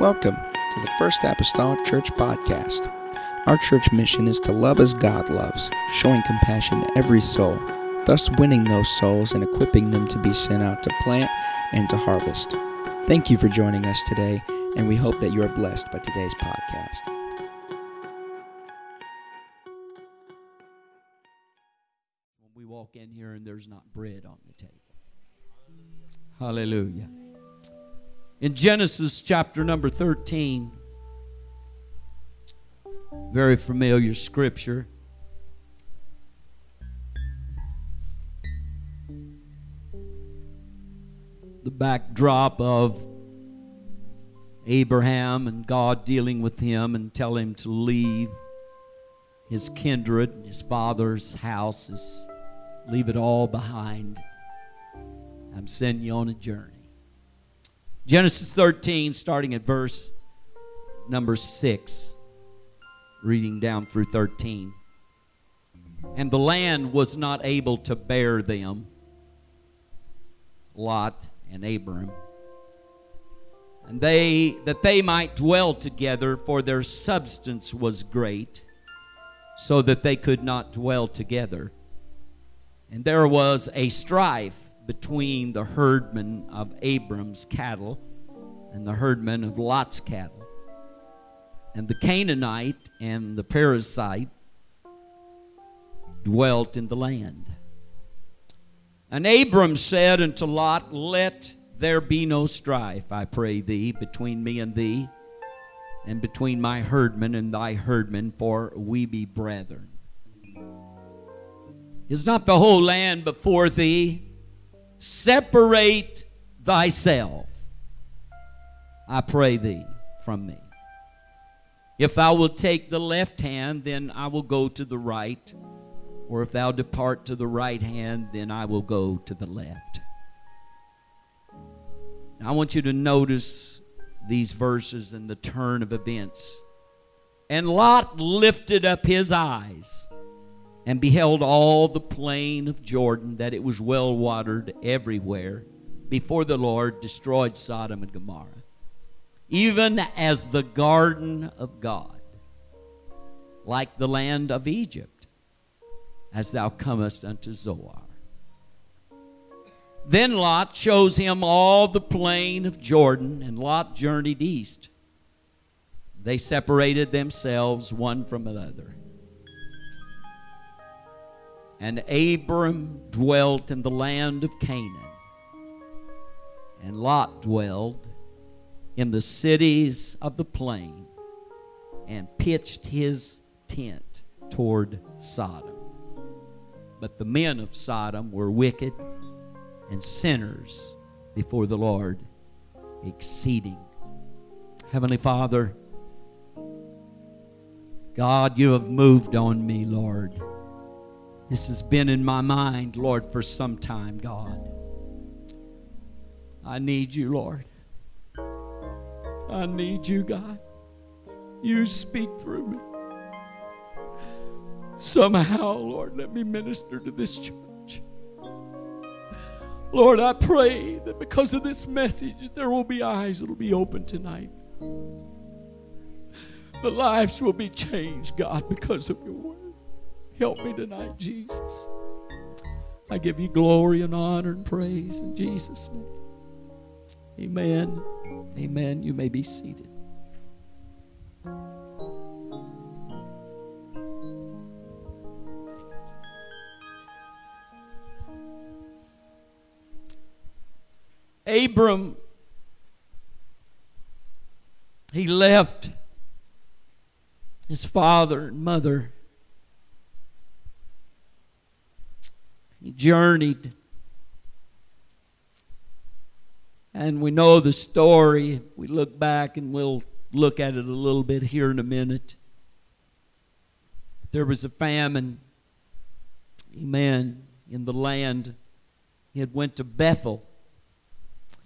Welcome to the First Apostolic Church Podcast. Our church mission is to love as God loves, showing compassion to every soul, thus winning those souls and equipping them to be sent out to plant and to harvest. Thank you for joining us today, and we hope that you are blessed by today's podcast. when we walk in here and there's not bread on the table. Hallelujah. In Genesis chapter number 13, very familiar scripture. The backdrop of Abraham and God dealing with him and telling him to leave his kindred, his father's house, his, leave it all behind. I'm sending you on a journey. Genesis 13, starting at verse number 6, reading down through 13. And the land was not able to bear them, Lot and Abram, and they that they might dwell together, for their substance was great, so that they could not dwell together. And there was a strife between the herdmen of Abram's cattle and the herdmen of Lot's cattle. And the Canaanite and the Perizzite dwelt in the land. And Abram said unto Lot, Let there be no strife, I pray thee, between me and thee, and between my herdmen and thy herdmen, for we be brethren. Is not the whole land before thee? Separate thyself, I pray thee, from me. If thou wilt take the left hand, then I will go to the right. Or if thou depart to the right hand, then I will go to the left. Now, I want you to notice these verses and the turn of events. And Lot lifted up his eyes and beheld all the plain of Jordan, that it was well watered everywhere, before the Lord destroyed Sodom and Gomorrah, even as the garden of God, like the land of Egypt, as thou comest unto Zoar. Then Lot chose him all the plain of Jordan, and Lot journeyed east. They separated themselves one from another. And Abram dwelt in the land of Canaan, and Lot dwelled in the cities of the plain, and pitched his tent toward Sodom. But the men of Sodom were wicked and sinners before the Lord, exceeding. Heavenly Father, God, you have moved on me, Lord. This has been in my mind, Lord, for some time, God. I need you, Lord. I need you, God. You speak through me. Somehow, Lord, let me minister to this church. Lord, I pray that because of this message, there will be eyes that will be open tonight. The lives will be changed, God, because of your word. Help me tonight, Jesus. I give you glory and honor and praise in Jesus' name. Amen. Amen. You may be seated. Abram, he left his father and mother. He journeyed. And we know the story. We look back and we'll look at it a little bit here in a minute. There was a famine, amen, in the land. He had went to Bethel.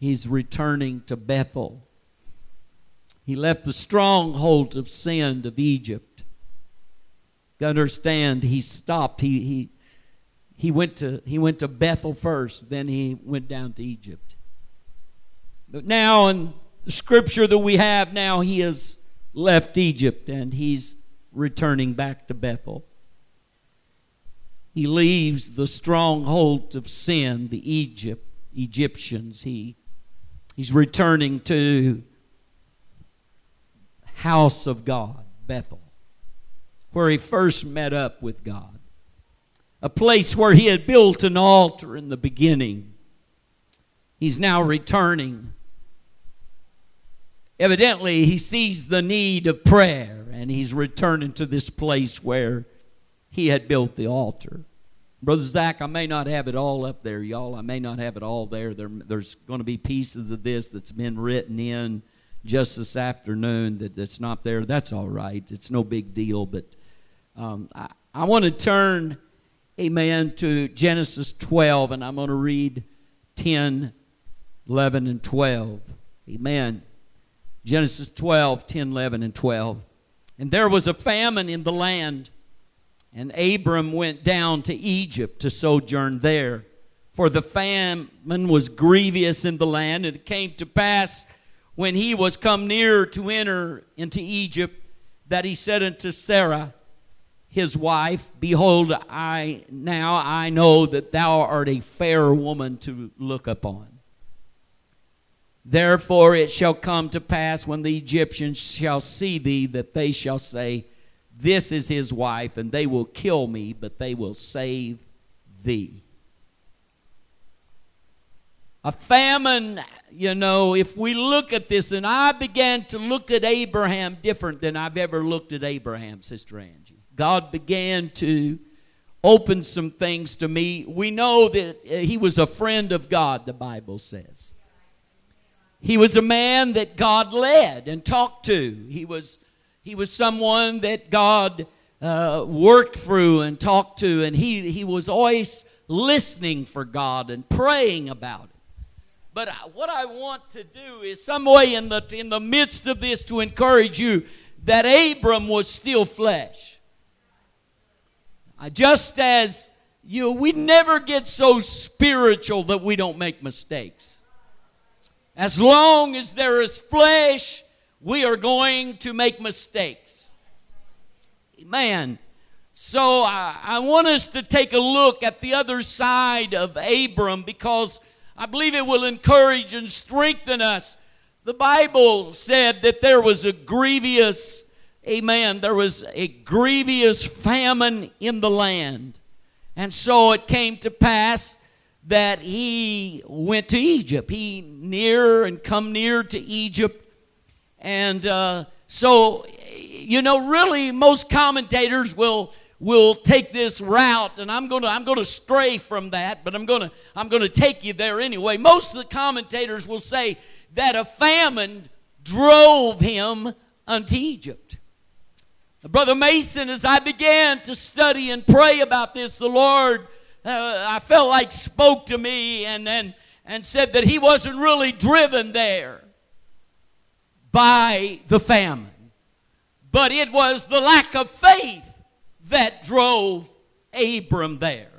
He's returning to Bethel. He left the stronghold of sin of Egypt. You understand, he stopped. He, he, he, went to, he went to Bethel first, then he went down to Egypt. But now in the scripture that we have now, he has left Egypt and he's returning back to Bethel. He leaves the stronghold of sin, the Egypt, Egyptians. He, he's returning to house of God, Bethel, where he first met up with God. A place where he had built an altar in the beginning. He's now returning. Evidently, he sees the need of prayer and he's returning to this place where he had built the altar. Brother Zach, I may not have it all up there, y'all. I may not have it all there. there there's going to be pieces of this that's been written in just this afternoon that, that's not there. That's all right. It's no big deal. But um, I, I want to turn, amen, to Genesis 12, and I'm going to read 10, 11, and 12. Amen. Genesis 12, 10, 11, and 12. And there was a famine in the land, and Abram went down to Egypt to sojourn there. For the famine was grievous in the land, and it came to pass when he was come near to enter into Egypt, that he said unto Sarah, his wife, Behold, I now I know that thou art a fair woman to look upon. Therefore it shall come to pass when the Egyptians shall see thee that they shall say, This is his wife, and they will kill me, but they will save thee. A famine you know, if we look at this, and I began to look at Abraham different than I've ever looked at Abraham, Sister Angie. God began to open some things to me. We know that uh, he was a friend of God, the Bible says. He was a man that God led and talked to. He was, he was someone that God uh, worked through and talked to, and he, he was always listening for God and praying about it. But what I want to do is some way in the, in the midst of this to encourage you that Abram was still flesh. Uh, just as you, we never get so spiritual that we don't make mistakes. As long as there is flesh, we are going to make mistakes. Man, so I, I want us to take a look at the other side of Abram because I believe it will encourage and strengthen us. The Bible said that there was a grievous, amen, there was a grievous famine in the land. And so it came to pass that he went to Egypt. He near and come near to Egypt. And uh, so, you know, really, most commentators will will take this route and I'm going to I'm going to stray from that but I'm going to I'm going to take you there anyway most of the commentators will say that a famine drove him unto Egypt brother Mason as I began to study and pray about this the Lord uh, I felt like spoke to me and and and said that he wasn't really driven there by the famine but it was the lack of faith that drove Abram there.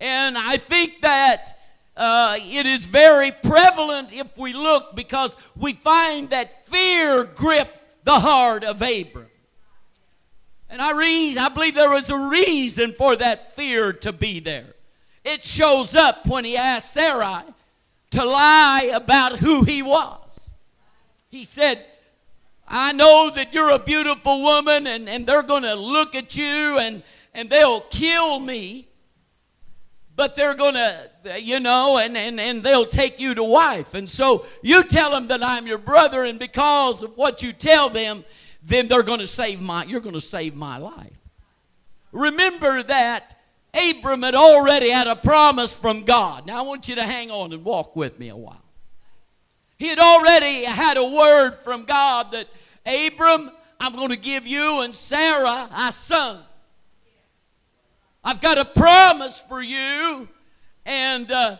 And I think that uh, it is very prevalent if we look because we find that fear gripped the heart of Abram. And I, read, I believe there was a reason for that fear to be there. It shows up when he asked Sarai to lie about who he was. He said, I know that you're a beautiful woman and, and they're going to look at you and, and they'll kill me. But they're going to, you know, and, and, and they'll take you to wife. And so you tell them that I'm your brother, and because of what you tell them, then they're going to save my, you're going to save my life. Remember that Abram had already had a promise from God. Now I want you to hang on and walk with me a while. He had already had a word from God that, Abram, I'm going to give you and Sarah a son. I've got a promise for you. And uh,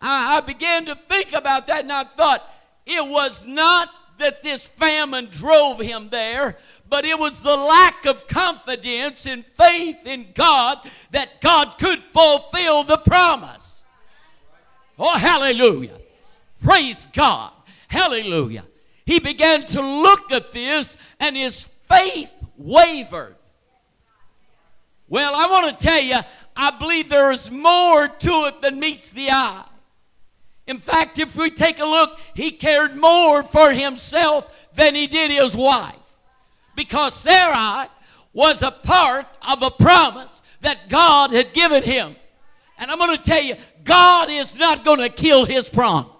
I, I began to think about that, and I thought it was not that this famine drove him there, but it was the lack of confidence and faith in God that God could fulfill the promise. Oh, hallelujah. Praise God. Hallelujah. he began to look at this and his faith wavered. Well, I want to tell you, I believe there is more to it than meets the eye. In fact, if we take a look, he cared more for himself than he did his wife. Because Sarai was a part of a promise that God had given him. And I'm going to tell you, God is not going to kill his promise.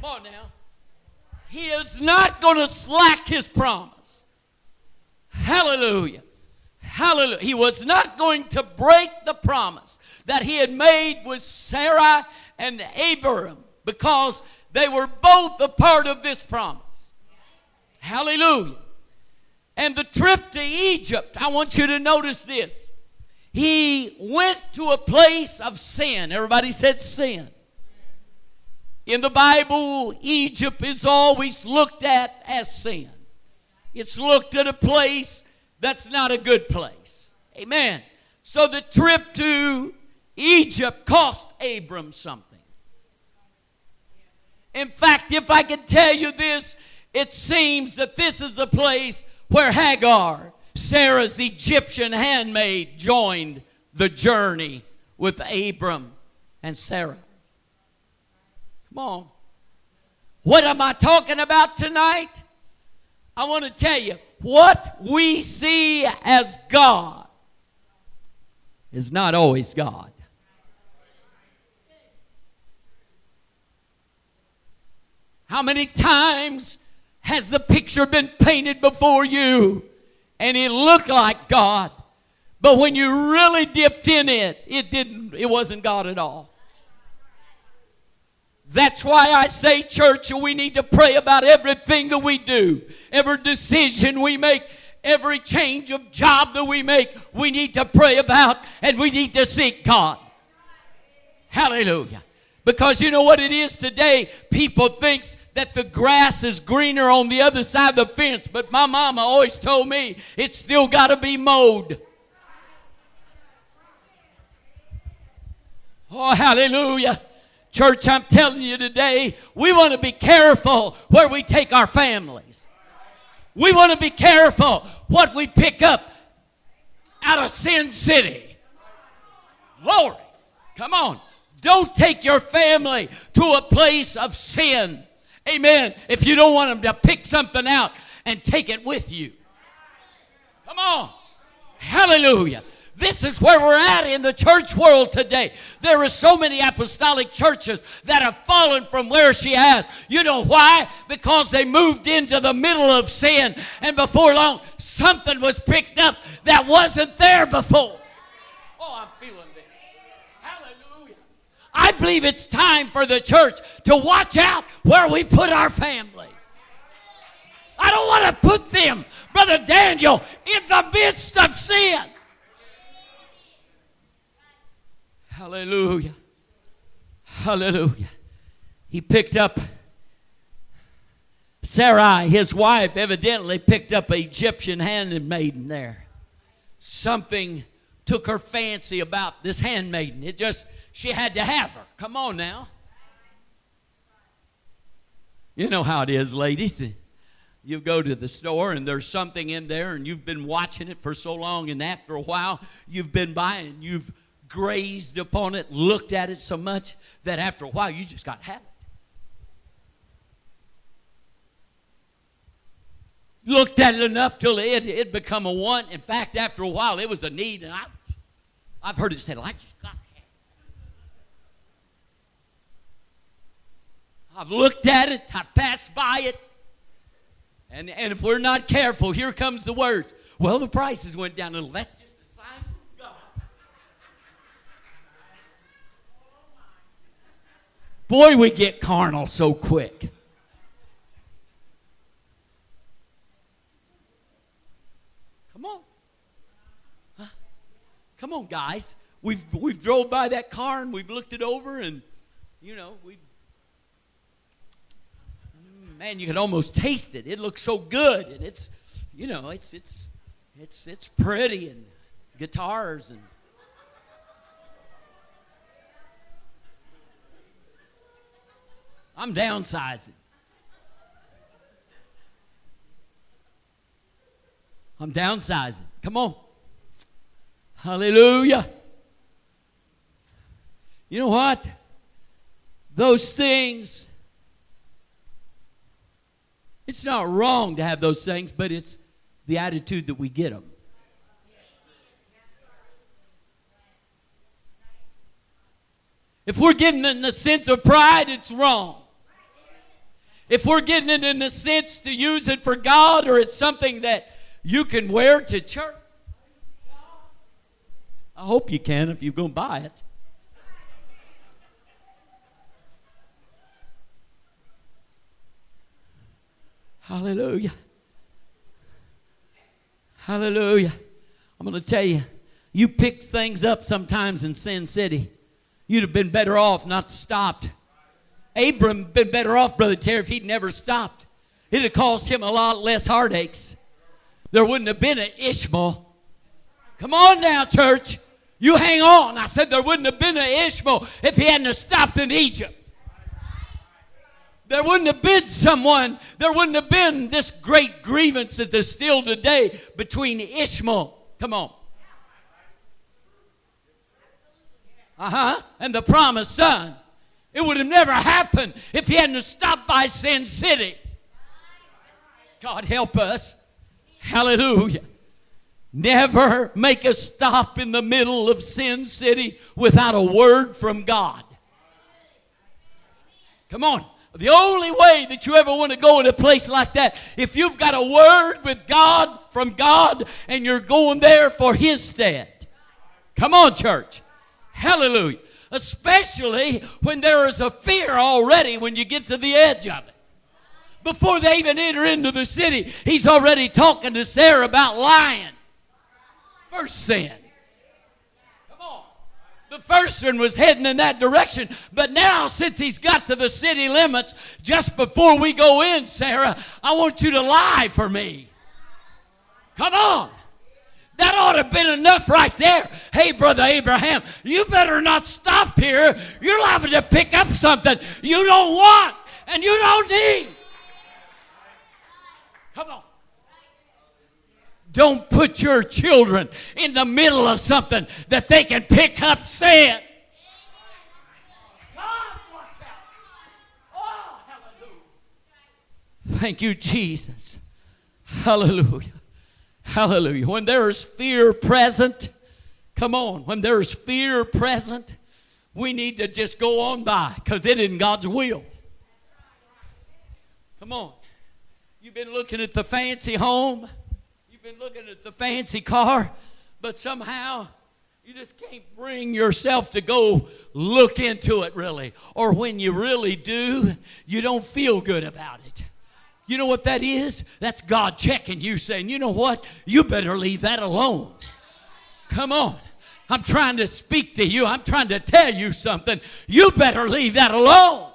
Come on now. He is not going to slack his promise. Hallelujah. Hallelujah. He was not going to break the promise that he had made with Sarah and Abraham because they were both a part of this promise. Hallelujah. And the trip to Egypt, I want you to notice this. He went to a place of sin. Everybody said sin. In the Bible, Egypt is always looked at as sin. It's looked at a place that's not a good place. Amen. So the trip to Egypt cost Abram something. In fact, if I could tell you this, it seems that this is the place where Hagar, Sarah's Egyptian handmaid, joined the journey with Abram and Sarah. Come on. What am I talking about tonight? I want to tell you what we see as God is not always God. How many times has the picture been painted before you and it looked like God, but when you really dipped in it, it didn't it wasn't God at all. That's why I say, church, we need to pray about everything that we do, every decision we make, every change of job that we make. We need to pray about and we need to seek God. Hallelujah. Because you know what it is today? People thinks that the grass is greener on the other side of the fence, but my mama always told me it's still got to be mowed. Oh, hallelujah. Church, I'm telling you today, we want to be careful where we take our families. We want to be careful what we pick up out of Sin City. Glory. Come on. Don't take your family to a place of sin. Amen. If you don't want them to pick something out and take it with you. Come on. Hallelujah. This is where we're at in the church world today. There are so many apostolic churches that have fallen from where she has. You know why? Because they moved into the middle of sin, and before long, something was picked up that wasn't there before. Oh, I'm feeling this. Hallelujah. I believe it's time for the church to watch out where we put our family. I don't want to put them, Brother Daniel, in the midst of sin. Hallelujah. Hallelujah. He picked up Sarai, his wife, evidently picked up an Egyptian handmaiden there. Something took her fancy about this handmaiden. It just, she had to have her. Come on now. You know how it is, ladies. You go to the store and there's something in there and you've been watching it for so long, and after a while, you've been buying, you've grazed upon it, looked at it so much that after a while you just got habit. Looked at it enough till it it become a want. In fact, after a while, it was a need, and I, I've heard it said, "I just got. I've looked at it, I've passed by it, and, and if we're not careful, here comes the words. Well, the prices went down a little. That's Boy, we get carnal so quick. Come on. Huh? Come on, guys. We've, we've drove by that car and we've looked it over and, you know, we man, you can almost taste it. It looks so good, and it's, you know, it's it's it's it's pretty and guitars and I'm downsizing. I'm downsizing. Come on. Hallelujah. You know what? Those things, it's not wrong to have those things, but it's the attitude that we get them. If we're getting in the sense of pride, it's wrong. If we're getting it in the sense to use it for God or it's something that you can wear to church, I hope you can if you're going to buy it. Hallelujah. Hallelujah. I'm going to tell you, you pick things up sometimes in Sin City. You'd have been better off not stopped. Abram been better off, Brother Terry, if he'd never stopped. It'd have caused him a lot less heartaches. There wouldn't have been an Ishmael. Come on now, church. You hang on. I said there wouldn't have been an Ishmael if he hadn't stopped in Egypt. There wouldn't have been someone, there wouldn't have been this great grievance that there's still today between Ishmael. Come on. Uh huh. And the promised son. It would have never happened if he hadn't stopped by Sin City. God help us. Hallelujah. Never make a stop in the middle of Sin City without a word from God. Come on. The only way that you ever want to go in a place like that, if you've got a word with God from God and you're going there for His stead. Come on, church. Hallelujah. Especially when there is a fear already when you get to the edge of it. Before they even enter into the city, he's already talking to Sarah about lying. First sin. The first one was heading in that direction, but now since he's got to the city limits, just before we go in, Sarah, I want you to lie for me. Come on. Have been enough right there. Hey, Brother Abraham, you better not stop here. You're liable to pick up something you don't want and you don't need. Come on. Don't put your children in the middle of something that they can pick up sin. Oh, hallelujah. Thank you, Jesus. Hallelujah. Hallelujah. When there is fear present, come on, when there's fear present, we need to just go on by because it isn't God's will. Come on. You've been looking at the fancy home, you've been looking at the fancy car, but somehow you just can't bring yourself to go look into it really. Or when you really do, you don't feel good about it. You know what that is? That's God checking you, saying, you know what? You better leave that alone. Come on. I'm trying to speak to you. I'm trying to tell you something. You better leave that alone.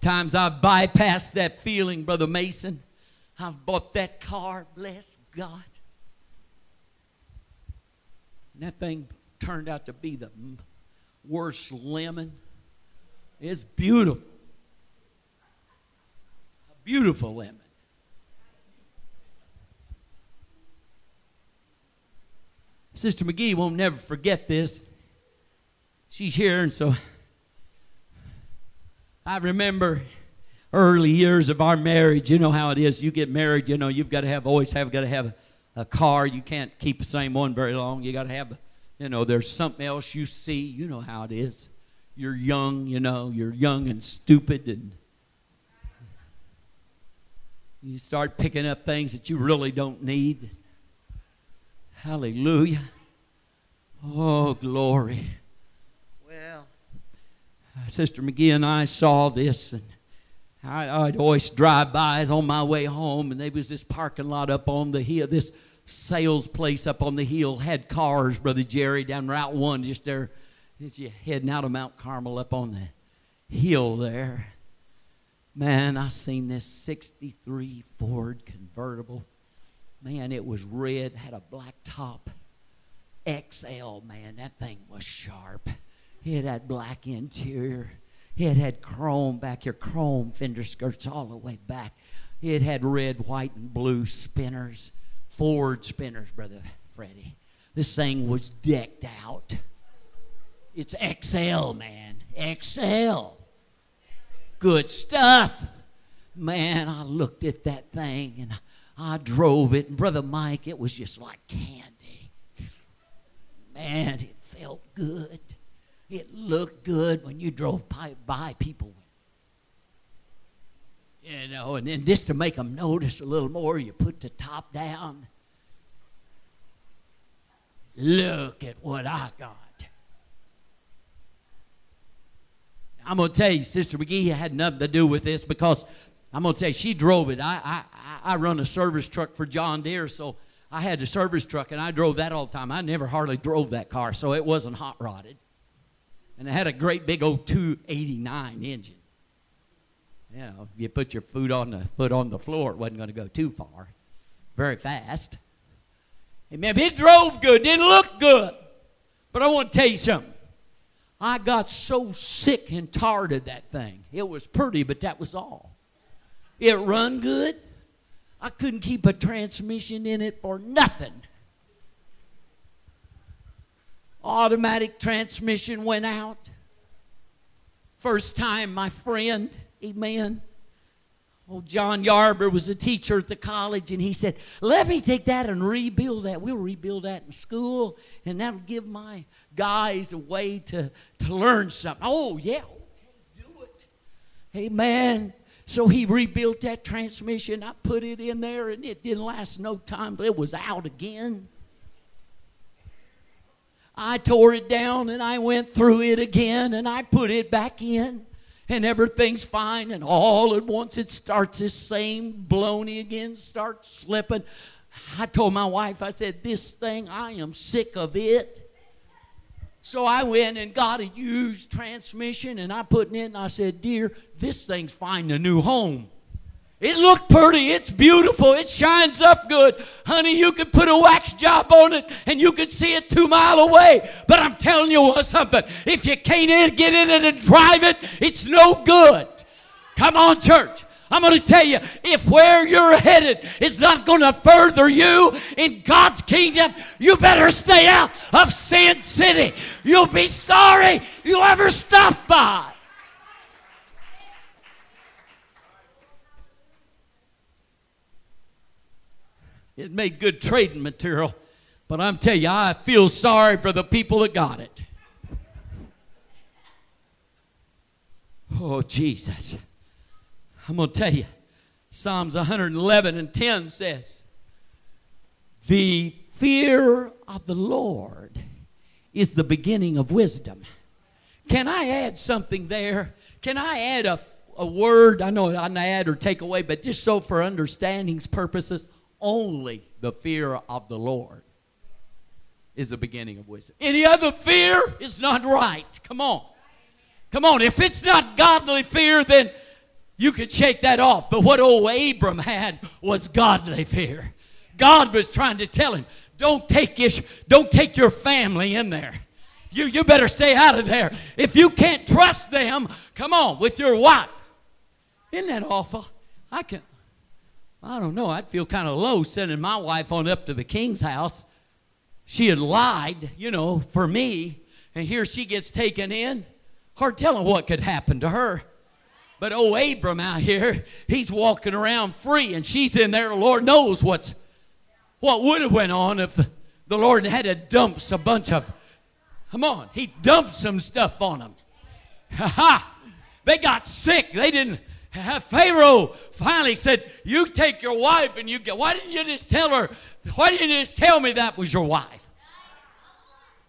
Times I've bypassed that feeling, Brother Mason. I've bought that car, bless God. And that thing turned out to be the worst lemon. It's beautiful. A beautiful lemon. Sister McGee won't never forget this. She's here, and so I remember early years of our marriage. You know how it is. You get married, you know, you've got to have always have got to have a, a car. You can't keep the same one very long. You got to have, you know, there's something else you see. You know how it is. You're young, you know, you're young and stupid, and you start picking up things that you really don't need. Hallelujah. Oh, glory. Well, Sister McGee and I saw this, and I, would always drive by on my way home, and there was this parking lot up on the hill, this sales place up on the hill had cars, Brother Jerry, down Route 1, just there, as you heading out of Mount Carmel up on the hill there. Man, I seen this 63 Ford convertible. Man, it was red, had a black top. XL, man, that thing was sharp. It had black interior. It had chrome back here, chrome fender skirts all the way back. It had red, white, and blue spinners, Ford spinners, Brother Freddie. This thing was decked out. It's XL, man. XL. Good stuff. Man, I looked at that thing and I drove it, and Brother Mike, it was just like candy. Man, it felt good. It looked good when you drove by people. You know, and then just to make them notice a little more, you put the top down. Look at what I got. I'm going to tell you, Sister McGee had nothing to do with this because I'm going to tell you, she drove it. I, I, I run a service truck for John Deere, so I had a service truck and I drove that all the time. I never hardly drove that car, so it wasn't hot rodded. And it had a great big old 289 engine. You know, you put your foot on the foot on the floor, it wasn't going to go too far, very fast. Amen. It drove good, didn't look good. But I want to tell you something. I got so sick and tired of that thing. It was pretty, but that was all. It run good. I couldn't keep a transmission in it for nothing. Automatic transmission went out. First time, my friend, amen. Old John Yarber was a teacher at the college, and he said, Let me take that and rebuild that. We'll rebuild that in school, and that'll give my guys a way to, to learn something. Oh, yeah, okay, do it. Amen. So he rebuilt that transmission. I put it in there, and it didn't last no time, but it was out again. I tore it down and I went through it again and I put it back in and everything's fine and all at once it starts this same baloney again starts slipping i told my wife i said this thing i am sick of it so I went and got a used transmission and I put it in and I said, Dear, this thing's finding a new home. It looked pretty, it's beautiful, it shines up good. Honey, you could put a wax job on it and you could see it two mile away. But I'm telling you something, if you can't get in it and drive it, it's no good. Come on, church. I'm going to tell you if where you're headed is not going to further you in God's kingdom, you better stay out of Sin City. You'll be sorry you ever stopped by. It made good trading material, but I'm telling you, I feel sorry for the people that got it. Oh, Jesus. I'm going to tell you, Psalms 111 and 10 says, The fear of the Lord is the beginning of wisdom. Can I add something there? Can I add a, a word? I know I add or take away, but just so for understanding's purposes, only the fear of the Lord is the beginning of wisdom. Any other fear is not right. Come on. Come on. If it's not godly fear, then you could shake that off. But what old Abram had was godly fear. God was trying to tell him, don't take, ish, don't take your family in there. You, you better stay out of there. If you can't trust them, come on, with your wife. Isn't that awful? I can I don't know, I'd feel kind of low sending my wife on up to the king's house. She had lied, you know, for me, and here she gets taken in. Hard telling what could happen to her. But oh, Abram out here, he's walking around free, and she's in there. The Lord knows what's what would have went on if the Lord had to dump a bunch of. Come on, he dumped some stuff on them. Ha ha! They got sick. They didn't. Pharaoh finally said, "You take your wife and you get." Why didn't you just tell her? Why didn't you just tell me that was your wife?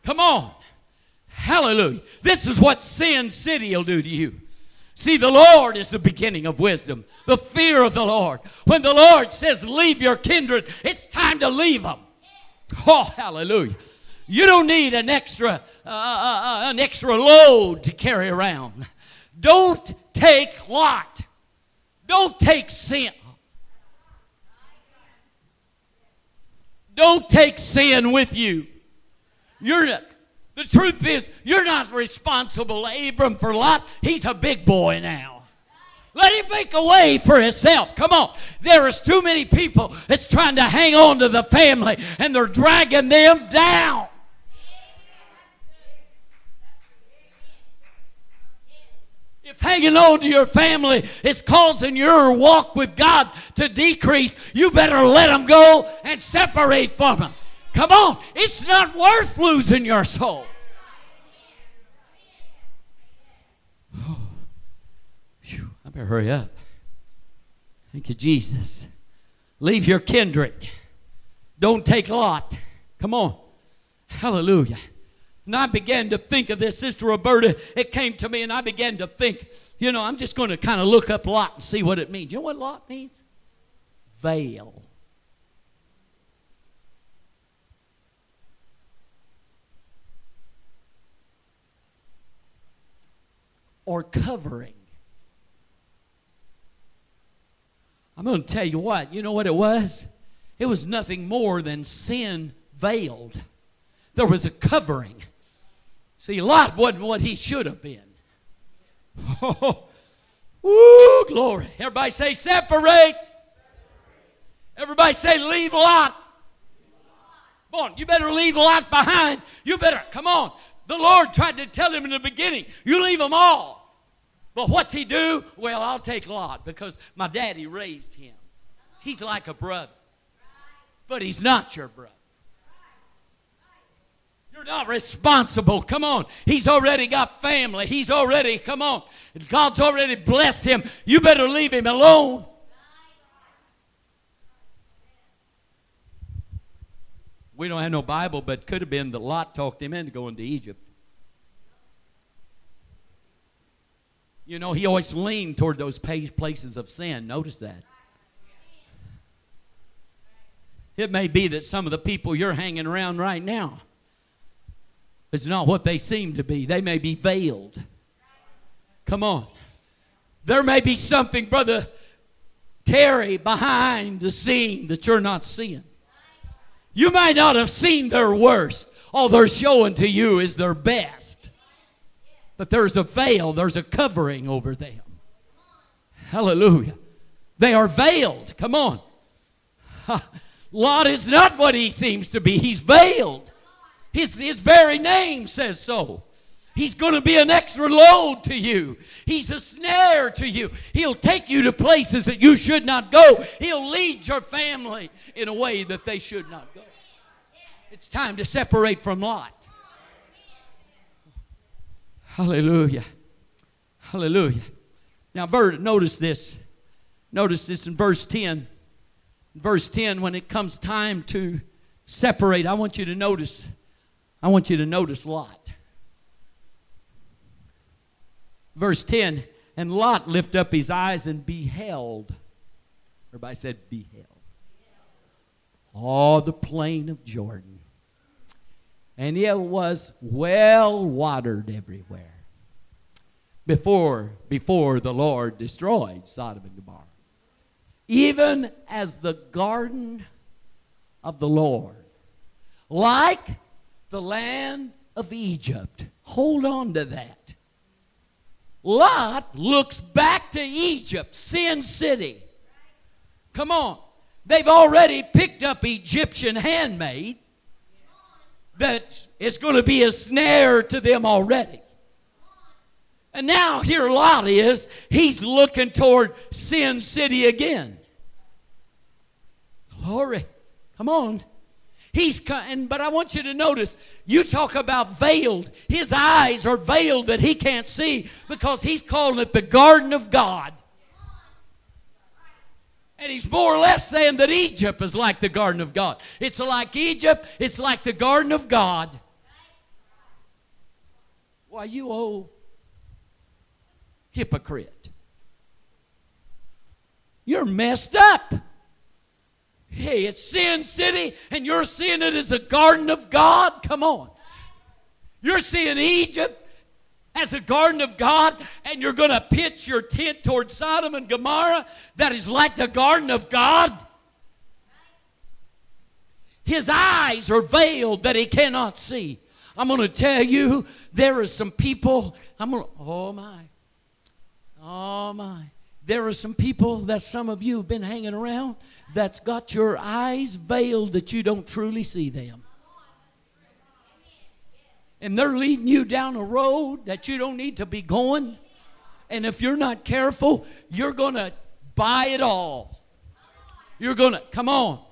Come on, Hallelujah! This is what Sin City will do to you. See, the Lord is the beginning of wisdom, the fear of the Lord. When the Lord says, Leave your kindred, it's time to leave them. Oh, hallelujah. You don't need an extra, uh, uh, uh, an extra load to carry around. Don't take Lot. Don't take sin. Don't take sin with you. You're the truth is, you're not responsible, Abram, for Lot. He's a big boy now. Let him make a way for himself. Come on. There is too many people that's trying to hang on to the family and they're dragging them down. Hanging on to your family is causing your walk with God to decrease, you better let them go and separate from them. Come on. It's not worth losing your soul. I better hurry up. Thank you, Jesus. Leave your kindred. Don't take Lot. Come on. Hallelujah. And I began to think of this, Sister Roberta. It came to me, and I began to think, you know, I'm just going to kind of look up Lot and see what it means. You know what Lot means? Veil. Or covering. I'm going to tell you what, you know what it was? It was nothing more than sin veiled. There was a covering. See, Lot wasn't what he should have been. Woo, glory. Everybody say separate. Everybody say leave Lot. Come on, you better leave Lot behind. You better, come on. The Lord tried to tell him in the beginning, you leave them all. But what's he do? Well, I'll take Lot because my daddy raised him. He's like a brother. But he's not your brother. You're not responsible. Come on. He's already got family. He's already, come on. God's already blessed him. You better leave him alone. We don't have no Bible, but could have been that Lot talked him into going to Egypt. You know, he always leaned toward those places of sin. Notice that. It may be that some of the people you're hanging around right now is not what they seem to be. They may be veiled. Come on. There may be something, Brother Terry, behind the scene that you're not seeing. You might not have seen their worst. All they're showing to you is their best. But there's a veil, there's a covering over them. Hallelujah. They are veiled. Come on. Lot is not what he seems to be, he's veiled. His, his very name says so. He's going to be an extra load to you. He's a snare to you. He'll take you to places that you should not go. He'll lead your family in a way that they should not go. It's time to separate from Lot. Hallelujah. Hallelujah. Now, notice this. Notice this in verse 10. verse 10, when it comes time to separate, I want you to notice. I want you to notice Lot. Verse 10 And Lot lifted up his eyes and beheld. Everybody said, beheld. All the plain of Jordan and it was well watered everywhere before before the Lord destroyed Sodom and Gomorrah. Even as the garden of the Lord, like the land of Egypt. Hold on to that. Lot looks back to Egypt, Sin City. Come on. They've already picked up Egyptian handmaid that is going to be a snare to them already. And now here Lot is, he's looking toward Sin City again. Glory. Come on. He's and but I want you to notice, you talk about veiled. His eyes are veiled that he can't see because he's calling it the garden of God. And he's more or less saying that Egypt is like the garden of God. It's like Egypt, it's like the garden of God. Why, you old hypocrite. You're messed up. Hey, it's Sin City, and you're seeing it as a garden of God? Come on. You're seeing Egypt as a garden of God and you're going to pitch your tent towards Sodom and Gomorrah that is like the garden of God? His eyes are veiled that he cannot see. I'm going to tell you there are some people, I'm going to, oh my, oh my. There are some people that some of you have been hanging around that's got your eyes veiled that you don't truly see them. And they're leading you down a road that you don't need to be going. And if you're not careful, you're going to buy it all. You're going to, come on.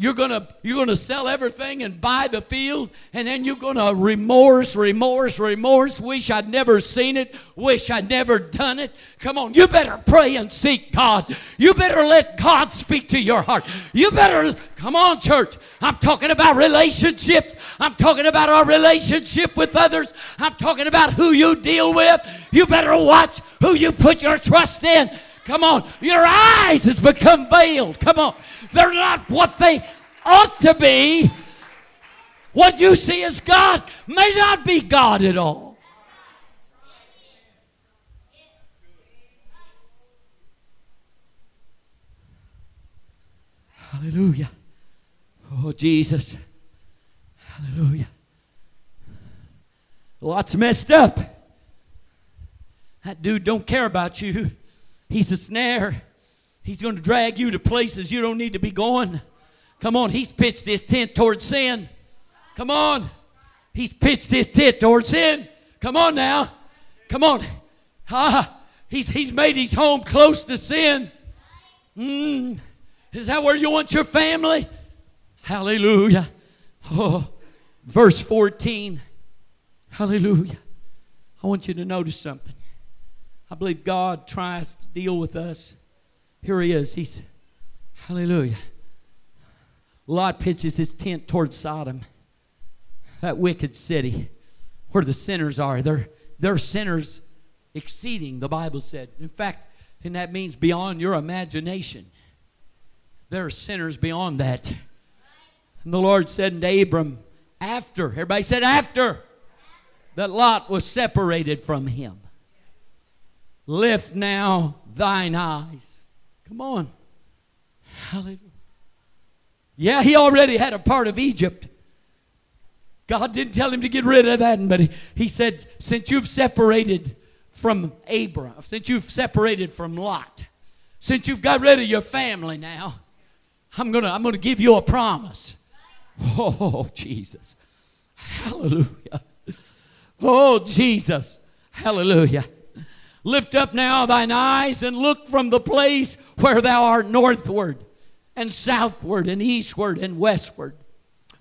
You're gonna you're gonna sell everything and buy the field, and then you're gonna remorse, remorse, remorse. Wish I'd never seen it. Wish I'd never done it. Come on, you better pray and seek God. You better let God speak to your heart. You better come on, church. I'm talking about relationships. I'm talking about our relationship with others. I'm talking about who you deal with. You better watch who you put your trust in. Come on, your eyes has become veiled. Come on. They're not what they ought to be. What you see as God may not be God at all. Hallelujah. Oh, Jesus. Hallelujah. Lots messed up. That dude don't care about you. He's a snare. He's going to drag you to places you don't need to be going. Come on, he's pitched his tent towards sin. Come on. He's pitched his tent towards sin. Come on now. Come on. Ah, he's, he's made his home close to sin. Mm. Is that where you want your family? Hallelujah. Oh, verse 14. Hallelujah. I want you to notice something. I believe God tries to deal with us here he is. He's, hallelujah. Lot pitches his tent towards Sodom, that wicked city where the sinners are. They're, they're sinners exceeding, the Bible said. In fact, and that means beyond your imagination. There are sinners beyond that. And the Lord said unto Abram, after, everybody said after, that Lot was separated from him. Lift now thine eyes Come on. Hallelujah. Yeah, he already had a part of Egypt. God didn't tell him to get rid of that, but he, he said, since you've separated from Abram, since you've separated from Lot, since you've got rid of your family now, I'm gonna, I'm gonna give you a promise. Oh, Jesus. Hallelujah. Oh, Jesus. Hallelujah. Lift up now thine eyes and look from the place where thou art northward and southward and eastward and westward.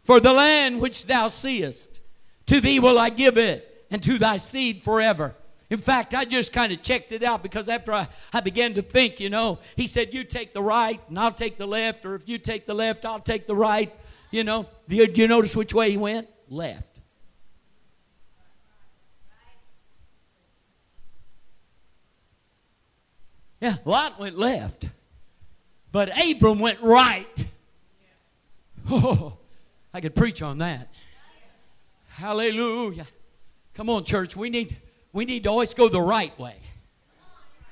For the land which thou seest, to thee will I give it, and to thy seed forever. In fact, I just kind of checked it out because after I, I began to think, you know, he said, You take the right and I'll take the left, or if you take the left, I'll take the right. You know, do you notice which way he went? Left. Yeah, Lot went left, but Abram went right. Oh, I could preach on that. Hallelujah. Come on, church. We need, we need to always go the right way.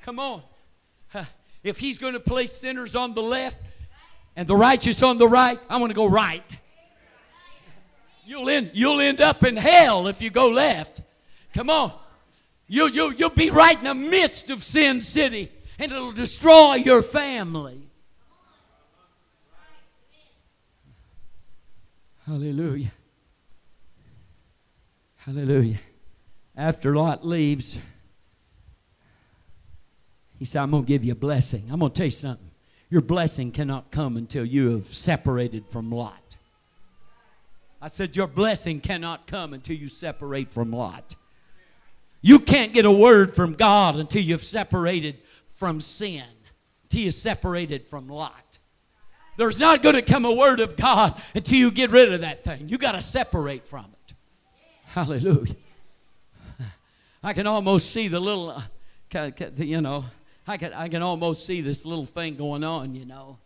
Come on. If he's going to place sinners on the left and the righteous on the right, I want to go right. You'll end, you'll end up in hell if you go left. Come on. You'll, you'll, you'll be right in the midst of Sin City and it'll destroy your family. Hallelujah. Hallelujah. After Lot leaves, he said, I'm going to give you a blessing. I'm going to tell you something. Your blessing cannot come until you have separated from Lot. I said, Your blessing cannot come until you separate from Lot. You can't get a word from God until you've separated from sin till you separated from Lot. There's not going to come a word of God until you get rid of that thing. You got to separate from it. Hallelujah. I can almost see the little, uh, you know, I can, I can almost see this little thing going on, you know.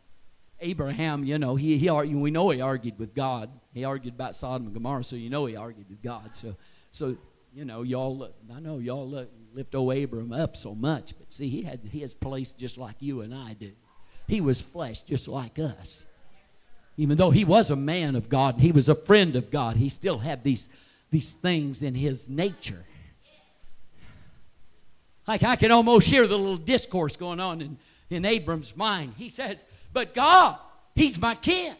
Abraham, you know, he, he we know he argued with God. He argued about Sodom and Gomorrah, so you know he argued with God. So, so you know, y'all, look, I know y'all lift old Abram up so much, but see, he had his place just like you and I do. He was flesh just like us. Even though he was a man of God, he was a friend of God, he still had these these things in his nature. Like I can almost hear the little discourse going on in, in Abram's mind. He says, But God, He's my kin.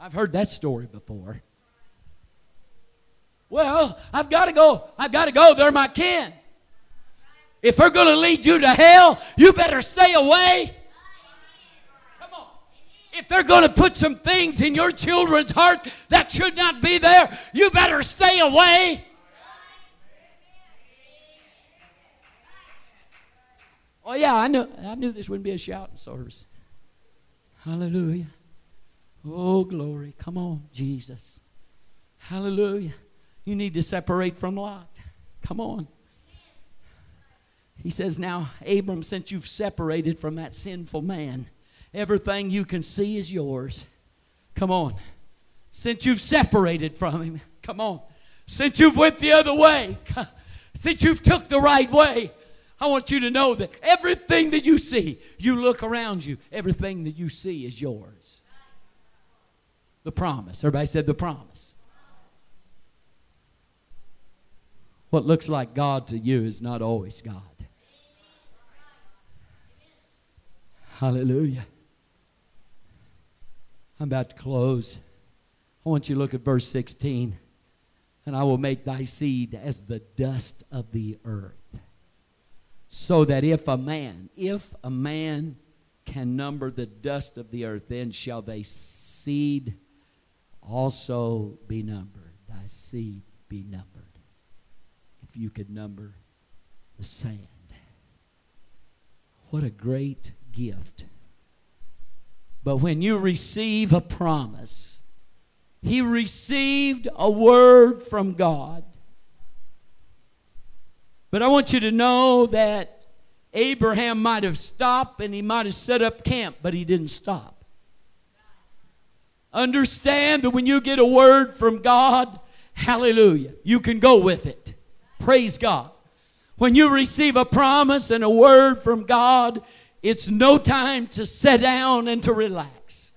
I've heard that story before. Well, I've got to go. I've got to go. They're my kin. If they're going to lead you to hell, you better stay away. Come on. If they're going to put some things in your children's heart that should not be there, you better stay away. Oh yeah, I knew I knew this wouldn't be a shouting service. Hallelujah. Oh glory. Come on, Jesus. Hallelujah. You need to separate from Lot. Come on. He says, Now, Abram, since you've separated from that sinful man, everything you can see is yours. Come on. Since you've separated from him, come on. Since you've went the other way, since you've took the right way, I want you to know that everything that you see, you look around you, everything that you see is yours. The promise. Everybody said the promise. What looks like God to you is not always God. Hallelujah. I'm about to close. I want you to look at verse 16. And I will make thy seed as the dust of the earth. So that if a man, if a man can number the dust of the earth, then shall thy seed also be numbered. Thy seed be numbered. You could number the sand. What a great gift. But when you receive a promise, he received a word from God. But I want you to know that Abraham might have stopped and he might have set up camp, but he didn't stop. Understand that when you get a word from God, hallelujah, you can go with it. Praise God. When you receive a promise and a word from God, it's no time to sit down and to relax.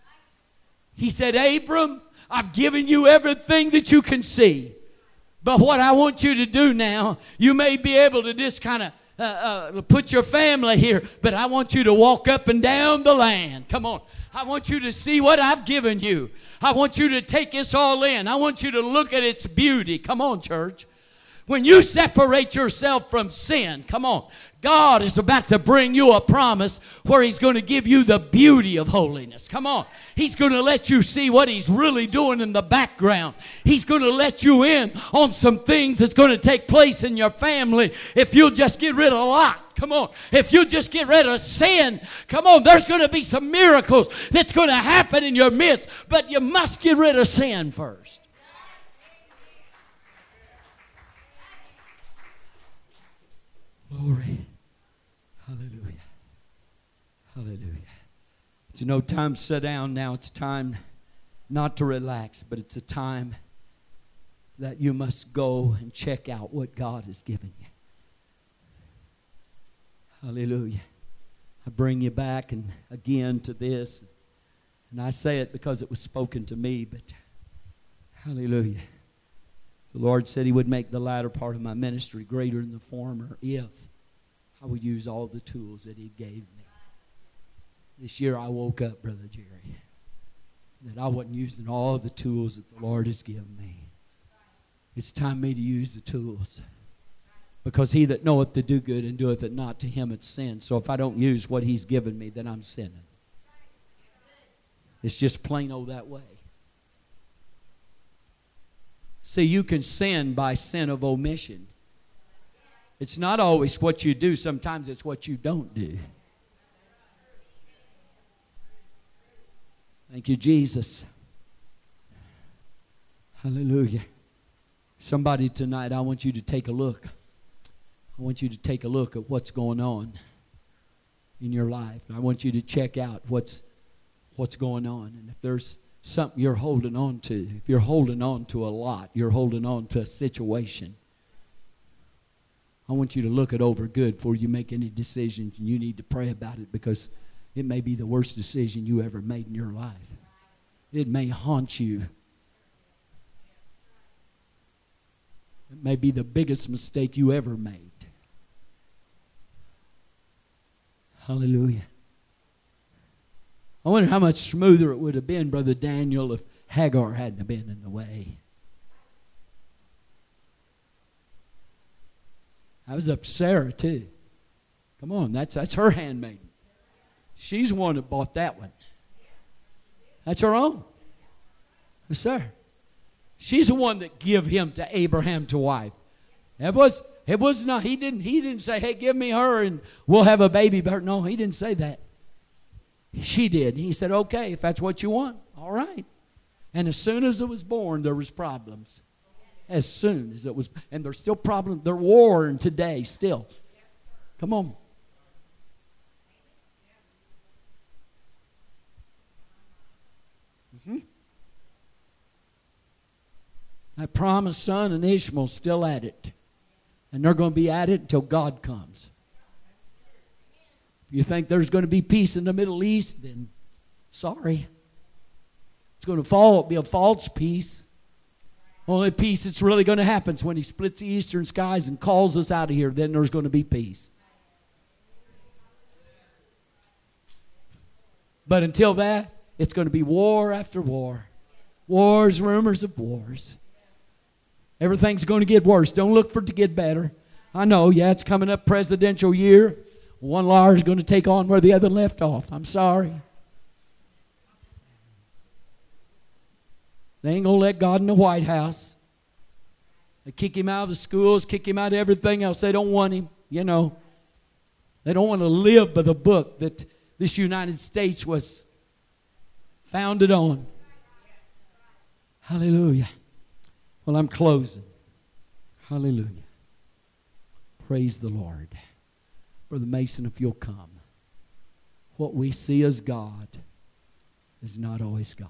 He said, Abram, I've given you everything that you can see. But what I want you to do now, you may be able to just kind of uh, uh, put your family here, but I want you to walk up and down the land. Come on. I want you to see what I've given you. I want you to take this all in. I want you to look at its beauty. Come on, church. When you separate yourself from sin, come on, God is about to bring you a promise where He's going to give you the beauty of holiness. Come on. He's going to let you see what He's really doing in the background. He's going to let you in on some things that's going to take place in your family if you'll just get rid of a lot. Come on. If you just get rid of sin, come on, there's going to be some miracles that's going to happen in your midst, but you must get rid of sin first. Glory. Hallelujah. Hallelujah. It's no time to sit down now. It's time not to relax, but it's a time that you must go and check out what God has given you. Hallelujah. I bring you back and again to this. And I say it because it was spoken to me, but hallelujah. The Lord said He would make the latter part of my ministry greater than the former if I would use all the tools that He gave me. This year I woke up, Brother Jerry, that I wasn't using all the tools that the Lord has given me. It's time me to use the tools. Because he that knoweth to do good and doeth it not, to him it's sin. So if I don't use what he's given me, then I'm sinning. It's just plain old that way. See, you can sin by sin of omission. It's not always what you do, sometimes it's what you don't do. Thank you, Jesus. Hallelujah. Somebody tonight, I want you to take a look. I want you to take a look at what's going on in your life. I want you to check out what's what's going on. And if there's something you're holding on to, if you're holding on to a lot, you're holding on to a situation, I want you to look it over good before you make any decisions. You need to pray about it because it may be the worst decision you ever made in your life. It may haunt you. It may be the biggest mistake you ever made. Hallelujah. I wonder how much smoother it would have been, Brother Daniel, if Hagar hadn't been in the way. I was up to Sarah too. Come on, that's that's her handmaiden. She's the one that bought that one. That's her own. Yes, sir. She's the one that give him to Abraham to wife. It was it was not he didn't he didn't say, Hey, give me her and we'll have a baby. But no, he didn't say that. She did. He said, Okay, if that's what you want, all right. And as soon as it was born, there was problems. As soon as it was and there's still problems. They're warring today still. Come on. Mm-hmm. That promised son and Ishmael still at it. And they're going to be at it until God comes. If you think there's going to be peace in the Middle East, then sorry. It's going to fall, be a false peace. Only peace that's really going to happen is when he splits the eastern skies and calls us out of here. Then there's going to be peace. But until that, it's going to be war after war. Wars, rumors of wars. Everything's going to get worse. Don't look for it to get better. I know, yeah, it's coming up presidential year. One liar is going to take on where the other left off. I'm sorry. They ain't going to let God in the White House. They kick him out of the schools, kick him out of everything else. They don't want him, you know. They don't want to live by the book that this United States was founded on. Hallelujah. Well, I'm closing. Hallelujah. Praise the Lord. Brother Mason, if you'll come. What we see as God is not always God.